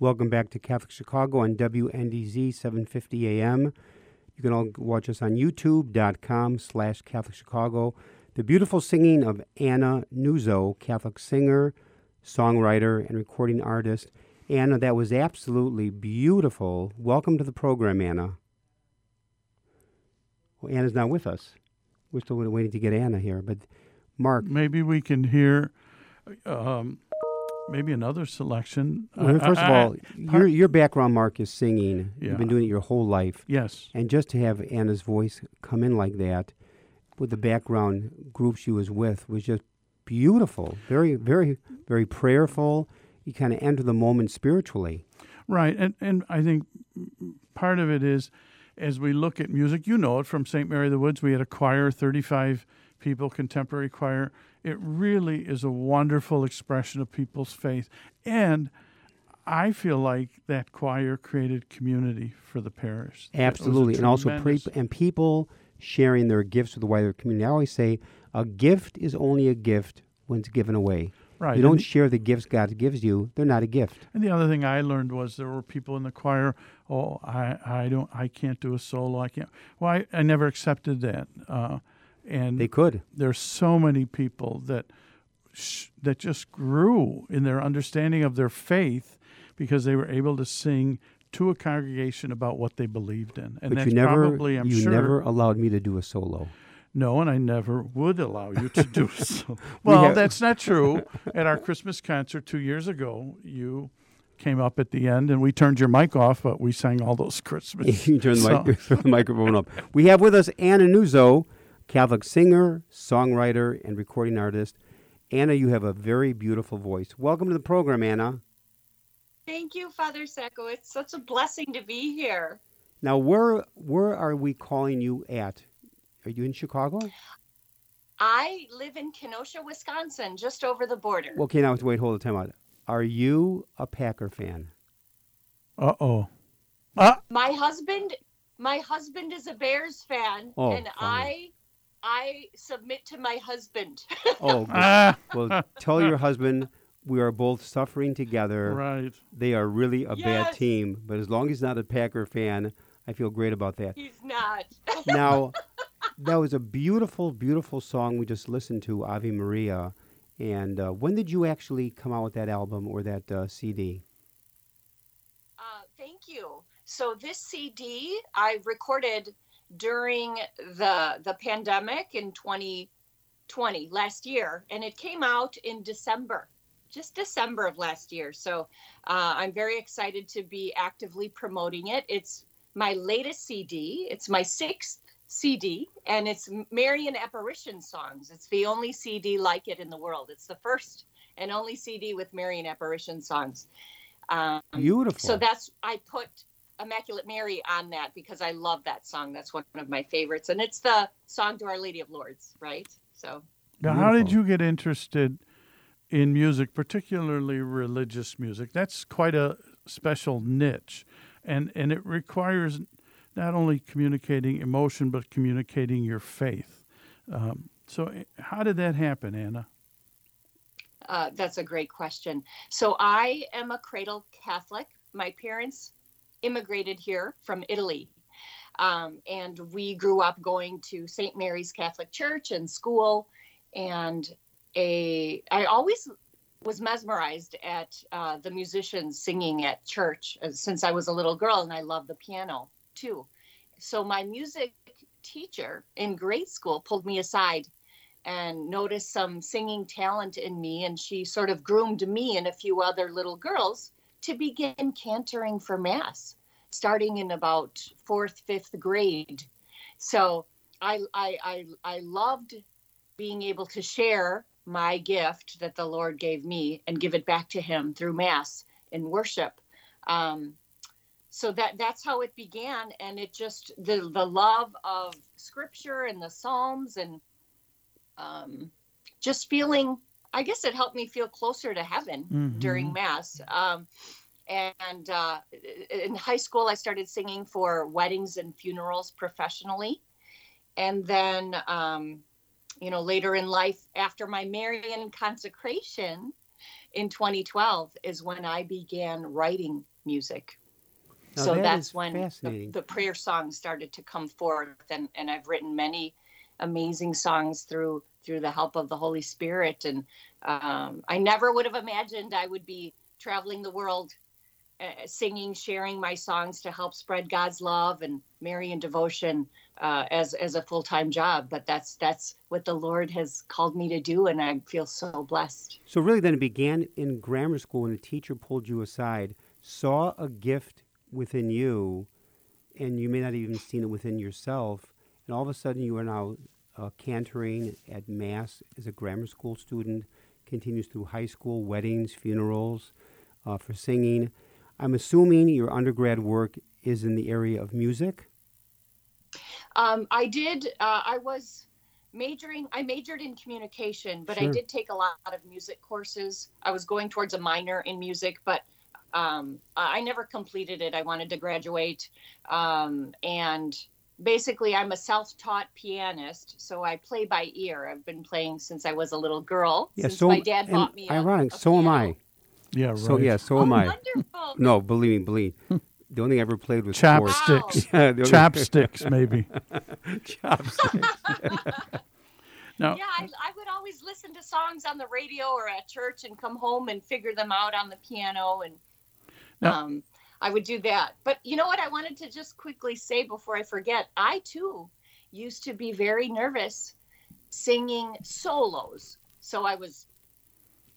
Welcome back to Catholic Chicago on WNDZ 750 AM. You can all watch us on youtube.com slash Catholic Chicago. The beautiful singing of Anna Nuzzo, Catholic singer, songwriter, and recording artist. Anna, that was absolutely beautiful. Welcome to the program, Anna. Well, Anna's not with us. We're still waiting to get Anna here. But Mark, Maybe we can hear um, maybe another selection. well, first of all, I- your, your background, Mark, is singing. Yeah. You've been doing it your whole life. yes, And just to have Anna's voice come in like that with the background group she was with was just beautiful. Very, very, very prayerful. You kind of enter the moment spiritually. right. And and I think part of it is as we look at music, you know it from St. Mary of the Woods. We had a choir, thirty-five people, contemporary choir. It really is a wonderful expression of people's faith, and I feel like that choir created community for the parish. It was a Absolutely. And also, pre- and people sharing their gifts with the wider community. I always say a gift is only a gift when it's given away. right. You don't and- share the gifts God gives you, they're not a gift. And the other thing I learned was there were people in the choir. Oh, I, I don't, I can't do a solo. I can't. Well, I, I never accepted that. Uh, and They could. there's so many people that sh- that just grew in their understanding of their faith because they were able to sing to a congregation about what they believed in. And but that's you never, probably, I'm you sure, never allowed me to do a solo. no, and I never would allow you to do so. Well, have- that's not true. At our Christmas concert two years ago, you came up at the end and we turned your mic off, but we sang all those Christmas. you turn the, songs. mic- the microphone up. We have with us Anna Nuzzo, Catholic singer, songwriter, and recording artist. Anna, you have a very beautiful voice. Welcome to the program, Anna. Thank you, Father Sacco. It's such a blessing to be here. Now, where where are we calling you at? Are you in Chicago? I live in Kenosha, Wisconsin, just over the border. Okay, now I have to wait, hold the time out. Are you a Packer fan? Uh oh. Ah, my husband, my husband is a Bears fan, Oh, and fine. I, I submit to my husband. Oh, ah. well, tell your husband we are both suffering together. Right. They are really a bad team, but as long as he's not a Packer fan, I feel great about that. He's not. now, that was a beautiful, beautiful song we just listened to, Ave Maria. And uh, when did you actually come out with that album or that uh, CD? Uh, thank you. So this CD I recorded during the the pandemic in 2020 last year, and it came out in December, just December of last year. So uh, I'm very excited to be actively promoting it. It's my latest CD. It's my sixth CD, and it's Marian apparition songs. It's the only CD like it in the world. It's the first and only CD with Marian apparition songs. Um, Beautiful. so that's I put Immaculate Mary on that because I love that song. That's one of my favorites, and it's the song to Our Lady of Lourdes, right? So Now, how did you get interested in music, particularly religious music? That's quite a special niche, and and it requires not only communicating emotion but communicating your faith. Um, so, eh, how did that happen, Anna? uh, that's a great question. So I am a cradle Catholic. My parents immigrated here from Italy. Um, and we grew up going to St. Mary's Catholic Church and school. And a, I always was mesmerized at uh, the musicians singing at church uh, since I was a little girl, and I love the piano too. So my music teacher in grade school pulled me aside and noticed some singing talent in me, and she sort of groomed me and a few other little girls to begin cantoring for mass, starting in about fourth, fifth grade. So I I I, I loved being able to share my gift that the Lord gave me and give it back to Him through mass and worship. Um, so that that's how it began, and it just the the love of Scripture and the Psalms and um, just feeling. I guess it helped me feel closer to heaven Mhm. during mass. Um, and uh, in high school, I started singing for weddings and funerals professionally. And then, um, you know, later in life, after my Marian consecration in 2012, is when I began writing music. Now so that that's when the, the prayer songs started to come forth, and, and I've written many amazing songs through through the help of the Holy Spirit. And um, I never would have imagined I would be traveling the world, uh, singing, sharing my songs to help spread God's love and Marian devotion uh, as as a full time job. But that's that's what the Lord has called me to do, and I feel so blessed. So really, then it began in grammar school when the teacher pulled you aside, saw a gift within you, and you may not have even seen it within yourself, and all of a sudden you are now uh, cantoring at mass as a grammar school student, continues through high school, weddings, funerals, uh, for singing. I'm assuming your undergrad work is in the area of music. Um, I did. Uh, I was majoring. I majored in communication, but I did take a lot of music courses. I was going towards a minor in music, but um, I I never completed it. I wanted to graduate, um, and basically, I'm a self-taught pianist, so I play by ear. I've been playing since I was a little girl. Yeah, since so my dad and bought me. Ironic. a so am. I. Yeah, right. So yeah, so oh, am I. Wonderful. No, believe me, believe. The only thing I ever played was sports. Chopsticks. Yeah, the Chopsticks, maybe. Chopsticks. Now, Yeah, I, I would always listen to songs on the radio or at church and come home and figure them out on the piano and Now- um, I would do that. But you know what? I wanted to just quickly say before I forget. I too used to be very nervous singing solos. So I was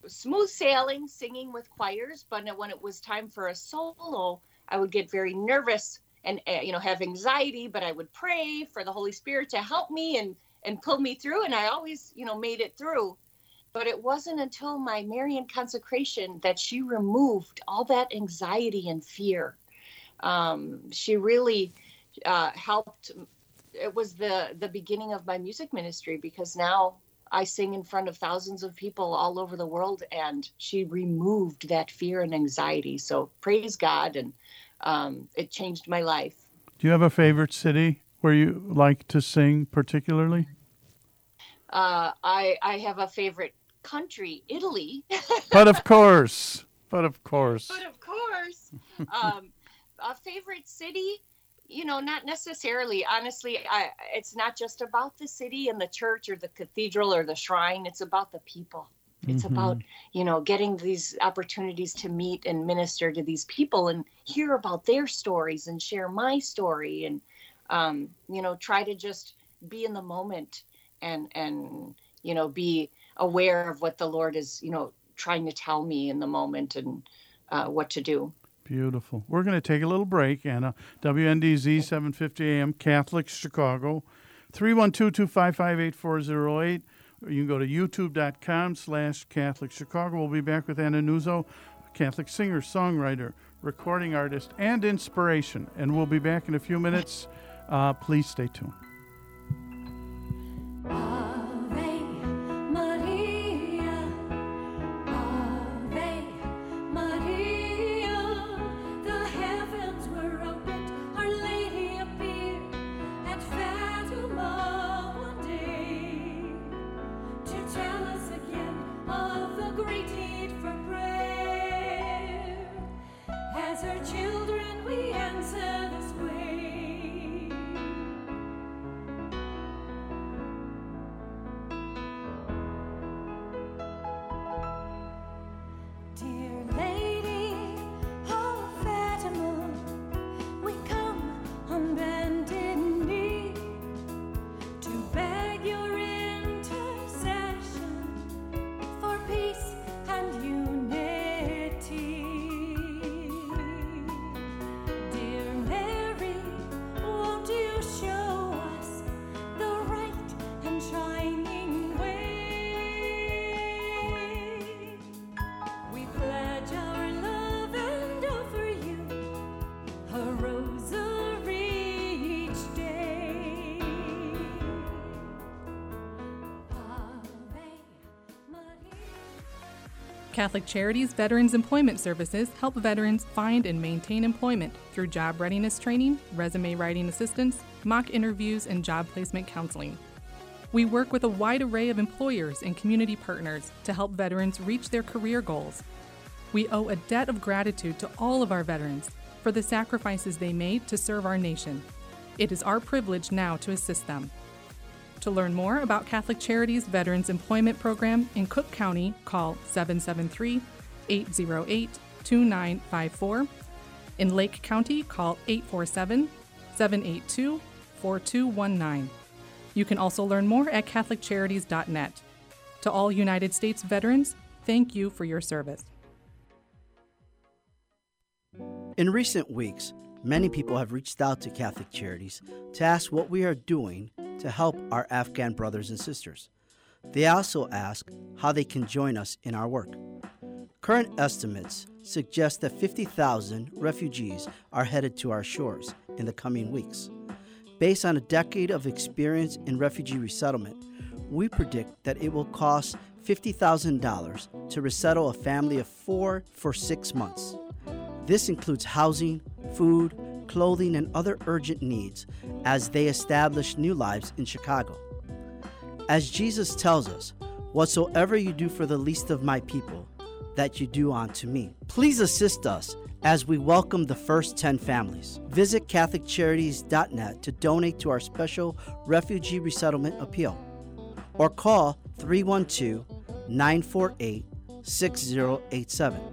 smooth sailing, singing with choirs, but when it was time for a solo, I would get very nervous and uh, you know have anxiety. But I would pray for the Holy Spirit to help me and and pull me through, and I always you know made it through. But it wasn't until my Marian consecration that she removed all that anxiety and fear. Um, she really uh, helped. It was the the beginning of my music ministry because now I sing in front of thousands of people all over the world, and she removed that fear and anxiety. So praise God, and um, it changed my life. do you have a favorite city where you like to sing particularly? Uh, I I have a favorite country, Italy. But of course, but of course. but of course, um, a favorite city, you know, not necessarily. Honestly, I, it's not just about the city and the church or the cathedral or the shrine. It's about the people. It's about, you know, getting these opportunities to meet and minister to these people and hear about their stories and share my story and, um, you know, try to just be in the moment and, and, you know, be aware of what the Lord is, you know, trying to tell me in the moment and uh, what to do. Beautiful. We're going to take a little break, Anna. WNDZ 750 AM, Catholic Chicago, 312-255-8408. You can go to youtube.com slash Catholic Chicago. We'll be back with Anna Nuzzo, Catholic singer, songwriter, recording artist, and inspiration. And we'll be back in a few minutes. Uh, please stay tuned. Catholic Charities Veterans Employment Services help veterans find and maintain employment through job readiness training, resume writing assistance, mock interviews, and job placement counseling. We work with a wide array of employers and community partners to help veterans reach their career goals. We owe a debt of gratitude to all of our veterans for the sacrifices they made to serve our nation. It is our privilege now to assist them. To learn more about Catholic Charities Veterans Employment Program in Cook County, call 773 808 2954. In Lake County, call 847 782 4219. You can also learn more at CatholicCharities.net. To all United States veterans, thank you for your service. In recent weeks, many people have reached out to Catholic Charities to ask what we are doing to help our Afghan brothers and sisters. They also ask how they can join us in our work. Current estimates suggest that 50,000 refugees are headed to our shores in the coming weeks. Based on a decade of experience in refugee resettlement, we predict that it will cost $50,000 to resettle a family of four for six months. This includes housing, food, clothing, and other urgent needs as they establish new lives in Chicago. As Jesus tells us, Whatsoever you do for the least of my people, that you do unto me. Please assist us as we welcome the first 10 families. Visit CatholicCharities.net to donate to our special refugee resettlement appeal or call 312 948 6087.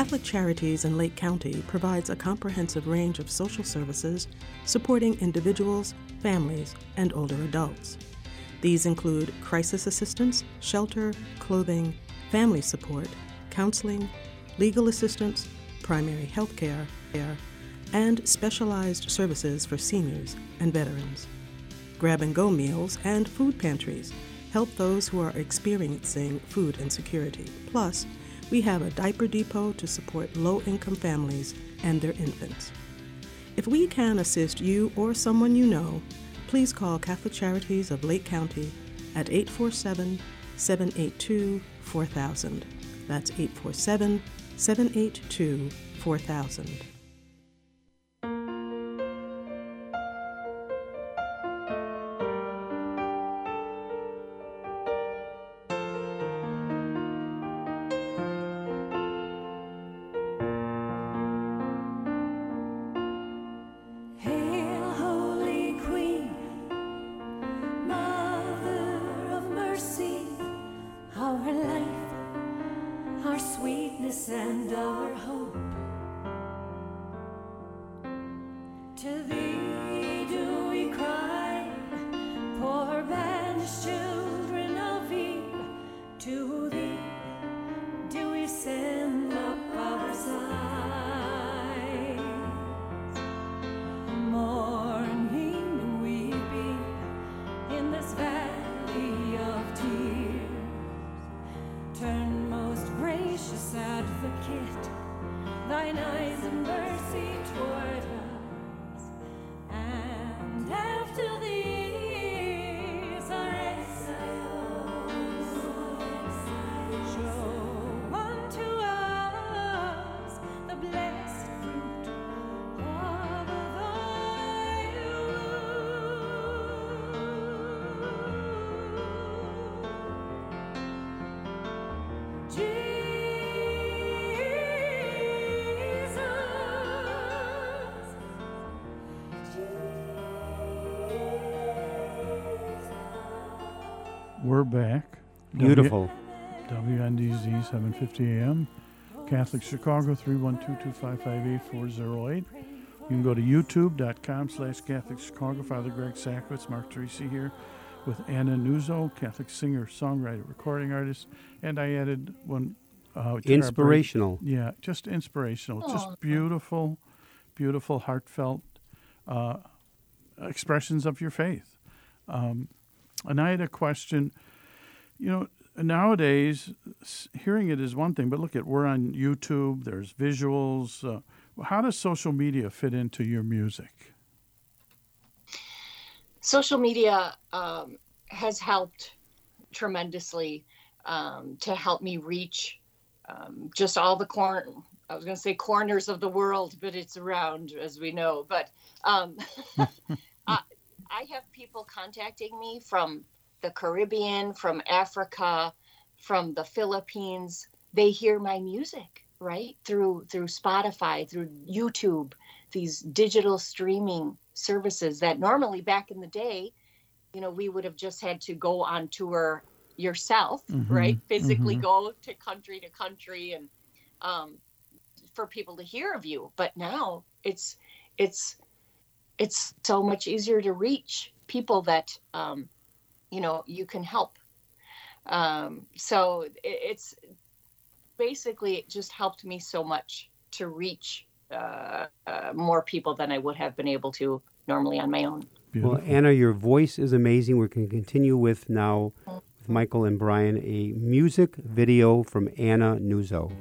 Catholic Charities in Lake County provides a comprehensive range of social services supporting individuals, families, and older adults. These include crisis assistance, shelter, clothing, family support, counseling, legal assistance, primary health care, and specialized services for seniors and veterans. Grab and go meals and food pantries help those who are experiencing food insecurity. Plus, we have a diaper depot to support low income families and their infants. If we can assist you or someone you know, please call Catholic Charities of Lake County at 847 782 4000. That's 847 782 4000. Send up our sighs. We're back. Beautiful. W- WNDZ 750 AM. Catholic Chicago 312-255-8408. You can go to youtube.com slash Catholic Chicago. Father Greg Sakowicz, Mark Teresi here with Anna Nuzzo, Catholic singer, songwriter, recording artist. And I added one. Uh, to our Inspirational. Yeah, just inspirational. Aw. Just beautiful, beautiful, heartfelt uh, expressions of your faith. Um, and I had a question. You know, nowadays, hearing it is one thing, but look at we're on YouTube. There's visuals. Uh, how does social media fit into your music? social media um, has helped tremendously um, to help me reach um, just all the corner i was going to say corners of the world but it's around as we know but um, I, have people contacting me from the caribbean from africa from the philippines. They hear my music right? Through through spotify through youtube these digital streaming services that normally back in the day you know we would have just had to go on tour yourself Mhm, right? Physically mhm. go to country to country and um, for people to hear of you. But now it's it's it's so much easier to reach people that um, you know you can help um, so it, it's basically it just helped me so much to reach uh, uh, more people than I would have been able to normally on my own. Well, Anna, your voice is amazing. We're going to continue with now, with Michael and Brian, a music video from Anna Nuzzo.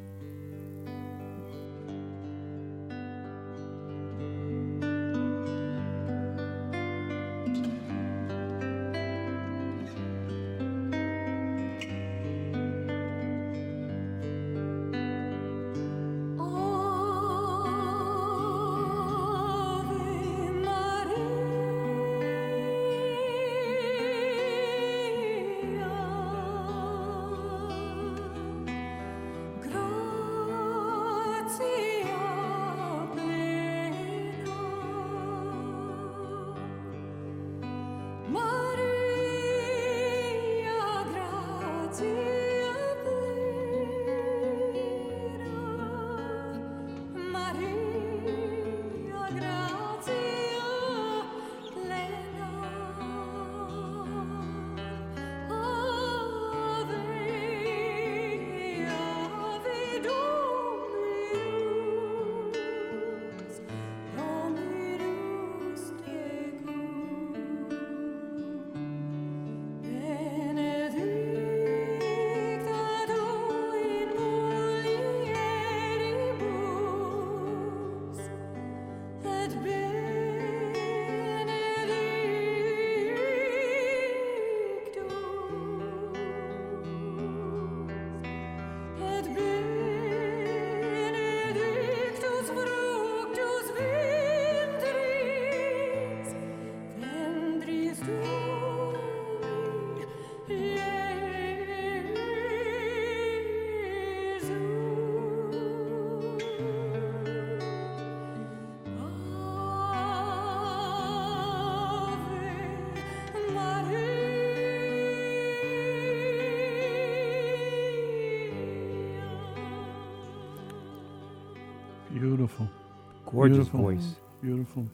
Gorgeous Beautiful. voice. Beautiful.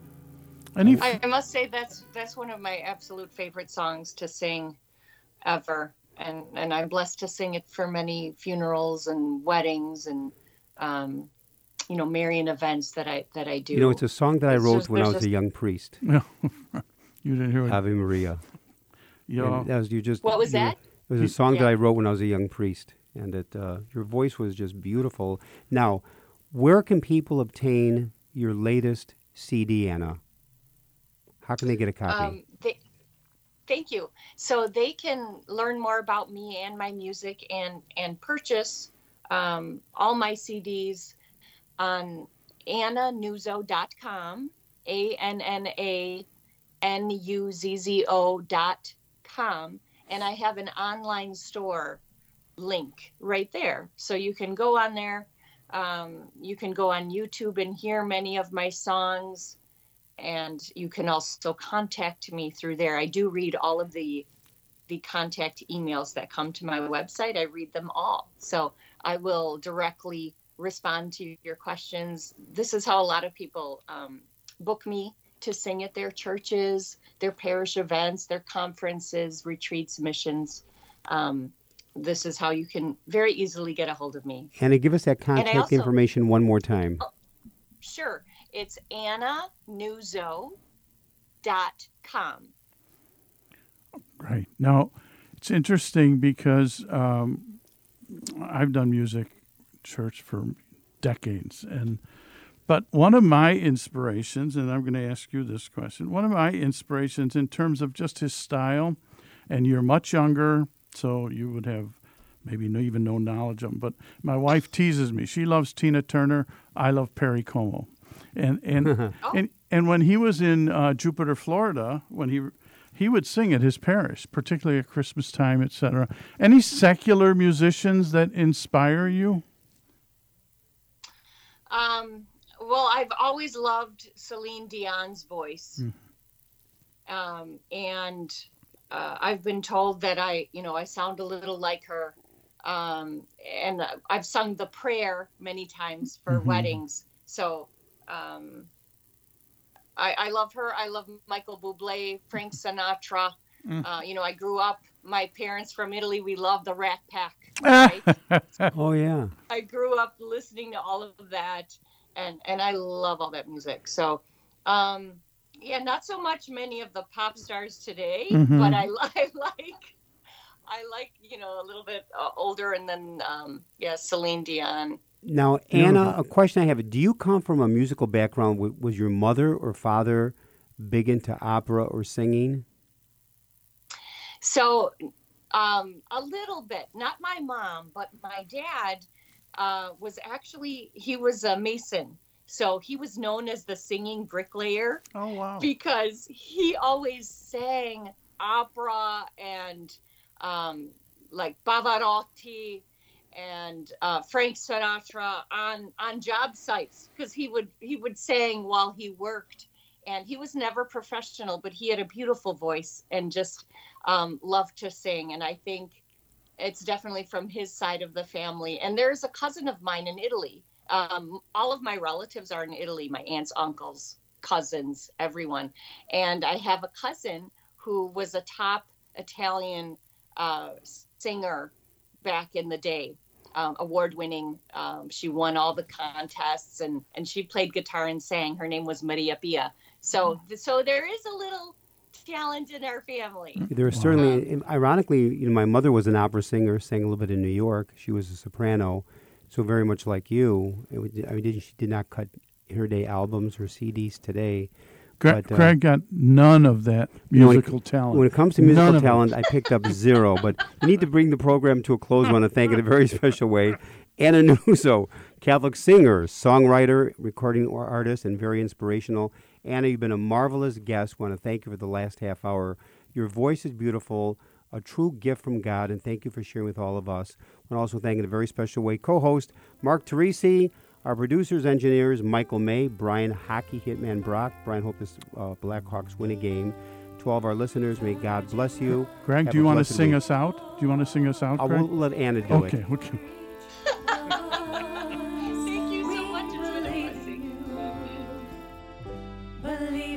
Any I, I must say that's that's one of my absolute favorite songs to sing ever. And and I'm blessed to sing it for many funerals and weddings and um, you know, Marian events that I that I do. You know, it's a song that I wrote just- when I there's was a young priest. No, you didn't hear it. Ave Maria. Yeah. And that was you just. What was you- that? It was a song that I wrote when I was a young priest, and it uh, your voice was just beautiful. Now, where can people obtain your latest CD, Anna? How can they get a copy? Um, they, thank you. So they can learn more about me and my music and and purchase um, all my CDs on annanuzzo.com, a n n a n u z z o dot com, and I have an online store link right there, so you can go on there. Um, you can go on YouTube and hear many of my songs and you can also contact me through there. I do read all of the the contact emails that come to my website. I read them all. So I will directly respond to your questions. This is how a lot of people um, book me to sing at their churches, their parish events, their conferences, retreats, missions. Um, this is how you can very easily get a hold of me. Anna, give us that I contact also- information one more time. Sure. It's annanuzzo.com. Right. Now, it's interesting because um, I've done music church for decades, and but one of my inspirations, and I'm going to ask you this question: one of my inspirations in terms of just his style, and you're much younger, so you would have maybe no, even no knowledge of him. But my wife teases me; she loves Tina Turner. I love Perry Como, and and and and when he was in uh, Jupiter, Florida, when he he would sing at his parish, particularly at Christmas time, etc. Any secular musicians that inspire you? Um, well, I've always loved Celine Dion's voice. Um, and uh, I've been told that I, you know, I sound a little like her. Um, and uh, I've sung the prayer many times for Mhm. weddings. So um, I, I love her. I love Michael Bublé, Frank Sinatra. Mm. Uh, you know, I grew up, my parents from Italy, we love the Rat Pack. Right? oh yeah. I grew up listening to all of that, and and I love all that music. So, um, yeah, not so much many of the pop stars today, Mhm. but I, I like. I like, you know, a little bit uh, older, and then, um, yeah, Celine Dion. Now, Anna, a question I have: Do you come from a musical background? Was your mother or father big into opera or singing? So, um, a little bit. Not my mom, but my dad uh, was actually he was a mason. So he was known as the singing bricklayer. Oh wow! Because he always sang opera and um, like Pavarotti and uh, Frank Sinatra on on job sites because he would he would sing while he worked and he was never professional but he had a beautiful voice and just um, loved to sing and I think it's definitely from his side of the family and there's a cousin of mine in Italy um, all of my relatives are in Italy my aunts uncles cousins everyone and I have a cousin who was a top Italian uh, singer back in the day um, award winning. Um, she won all the contests and, and she played guitar and sang. Her name was Maria Pia. So, so there is a little talent in our family. There was certainly, ironically, you know, my mother was an opera singer, sang a little bit in New York. She was a soprano, so very much like you. Would, I mean, she did not cut her day albums or CDs today. Gra- but, uh, Greg got none of that know, when it- musical talent. When it comes to musical talent, I picked up zero. But we need to bring the program to a close. I want to thank in a very special way Anna Nuzzo, Catholic singer, songwriter, recording artist, and very inspirational. Anna, you've been a marvelous guest. want to thank you for the last half hour. Your voice is beautiful, a true gift from God. And thank you for sharing with all of us. And also thank in a very special way co host Mark Teresi, our producers, engineers Michael May, Brian Hockey Hitman Brock. Brian, hope this uh, Blackhawks win a game. To all of our listeners, may God bless you. Greg, Have do you want to sing week. us out? Do you want to sing us out? I will let Anna do okay, it. Okay, okay. Believe.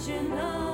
Virgin of